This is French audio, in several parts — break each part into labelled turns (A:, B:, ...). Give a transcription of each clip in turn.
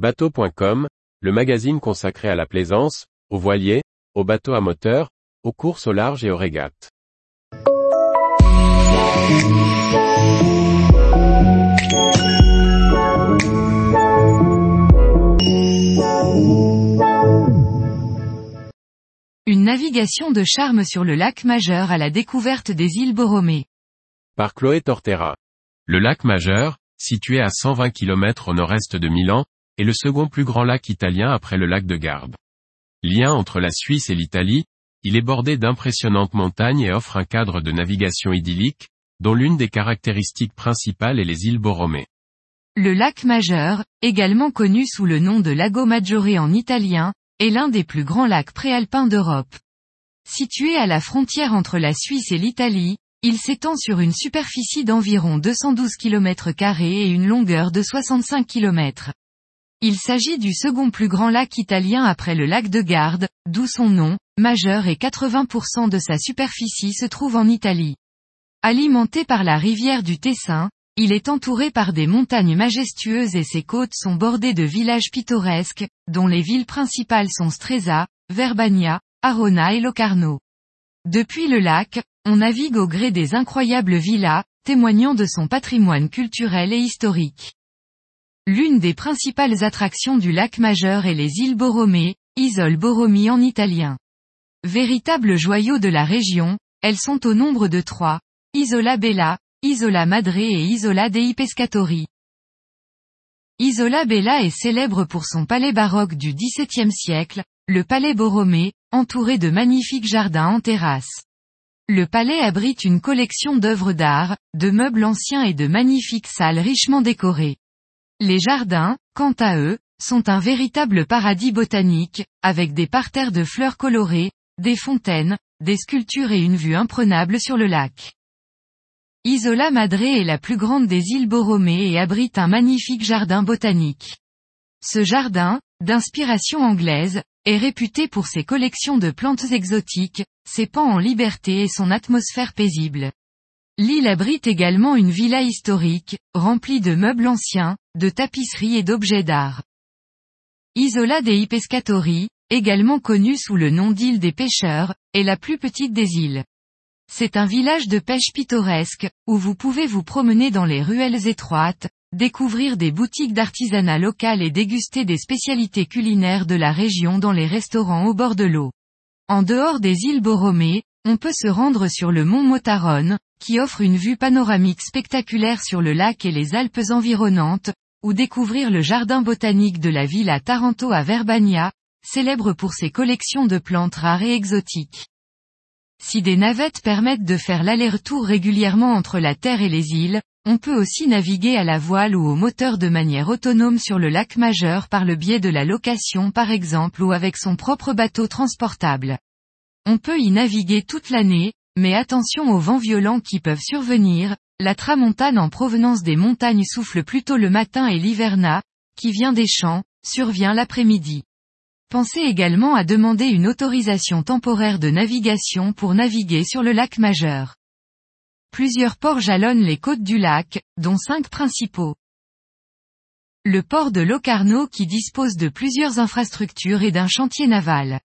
A: Bateau.com, le magazine consacré à la plaisance, aux voiliers, aux bateaux à moteur, aux courses au large et aux régates.
B: Une navigation de charme sur le lac majeur à la découverte des îles Borromée.
A: Par Chloé Tortera. Le lac majeur, situé à 120 km au nord-est de Milan, est le second plus grand lac italien après le lac de Garde. Lien entre la Suisse et l'Italie, il est bordé d'impressionnantes montagnes et offre un cadre de navigation idyllique, dont l'une des caractéristiques principales est les îles Borromée.
B: Le lac majeur, également connu sous le nom de Lago Maggiore en italien, est l'un des plus grands lacs préalpins d'Europe. Situé à la frontière entre la Suisse et l'Italie, il s'étend sur une superficie d'environ 212 km et une longueur de 65 km. Il s'agit du second plus grand lac italien après le lac de Garde, d'où son nom, majeur et 80% de sa superficie se trouve en Italie. Alimenté par la rivière du Tessin, il est entouré par des montagnes majestueuses et ses côtes sont bordées de villages pittoresques, dont les villes principales sont Stresa, Verbania, Arona et Locarno. Depuis le lac, on navigue au gré des incroyables villas, témoignant de son patrimoine culturel et historique. L'une des principales attractions du lac majeur est les îles Borromée, Isole Borromée en italien. Véritables joyaux de la région, elles sont au nombre de trois, Isola Bella, Isola Madre et Isola dei Pescatori. Isola Bella est célèbre pour son palais baroque du XVIIe siècle, le palais Borromée, entouré de magnifiques jardins en terrasse. Le palais abrite une collection d'œuvres d'art, de meubles anciens et de magnifiques salles richement décorées. Les jardins, quant à eux, sont un véritable paradis botanique, avec des parterres de fleurs colorées, des fontaines, des sculptures et une vue imprenable sur le lac. Isola Madre est la plus grande des îles Borromée et abrite un magnifique jardin botanique. Ce jardin, d'inspiration anglaise, est réputé pour ses collections de plantes exotiques, ses pans en liberté et son atmosphère paisible. L'île abrite également une villa historique, remplie de meubles anciens, de tapisseries et d'objets d'art. Isola dei Pescatori, également connue sous le nom d'île des pêcheurs, est la plus petite des îles. C'est un village de pêche pittoresque, où vous pouvez vous promener dans les ruelles étroites, découvrir des boutiques d'artisanat local et déguster des spécialités culinaires de la région dans les restaurants au bord de l'eau. En dehors des îles Borromée, on peut se rendre sur le mont Motaronne, qui offre une vue panoramique spectaculaire sur le lac et les Alpes environnantes, ou découvrir le jardin botanique de la ville à Taranto à Verbania, célèbre pour ses collections de plantes rares et exotiques. Si des navettes permettent de faire l'aller-retour régulièrement entre la Terre et les îles, on peut aussi naviguer à la voile ou au moteur de manière autonome sur le lac majeur par le biais de la location par exemple ou avec son propre bateau transportable. On peut y naviguer toute l'année, mais attention aux vents violents qui peuvent survenir, la tramontane en provenance des montagnes souffle plutôt le matin et l'hiverna, qui vient des champs, survient l'après-midi. Pensez également à demander une autorisation temporaire de navigation pour naviguer sur le lac majeur. Plusieurs ports jalonnent les côtes du lac, dont cinq principaux. Le port de Locarno qui dispose de plusieurs infrastructures et d'un chantier naval.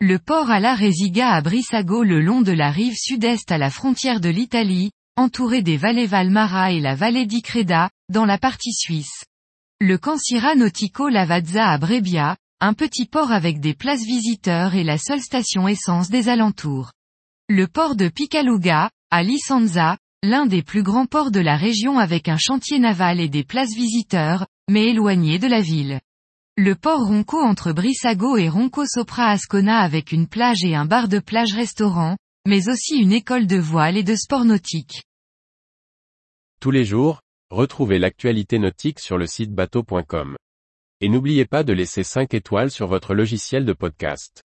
B: Le port à la Resiga à Brissago le long de la rive sud-est à la frontière de l'Italie, entouré des vallées Valmara et la vallée di Creda, dans la partie suisse. Le Cansira Nautico Lavazza à Brebbia, un petit port avec des places visiteurs et la seule station essence des alentours. Le port de Picaluga, à Lisanza, l'un des plus grands ports de la région avec un chantier naval et des places visiteurs, mais éloigné de la ville. Le port Ronco entre Brissago et Ronco Sopra Ascona avec une plage et un bar de plage restaurant, mais aussi une école de voile et de sport nautique.
A: Tous les jours, retrouvez l'actualité nautique sur le site bateau.com. Et n'oubliez pas de laisser 5 étoiles sur votre logiciel de podcast.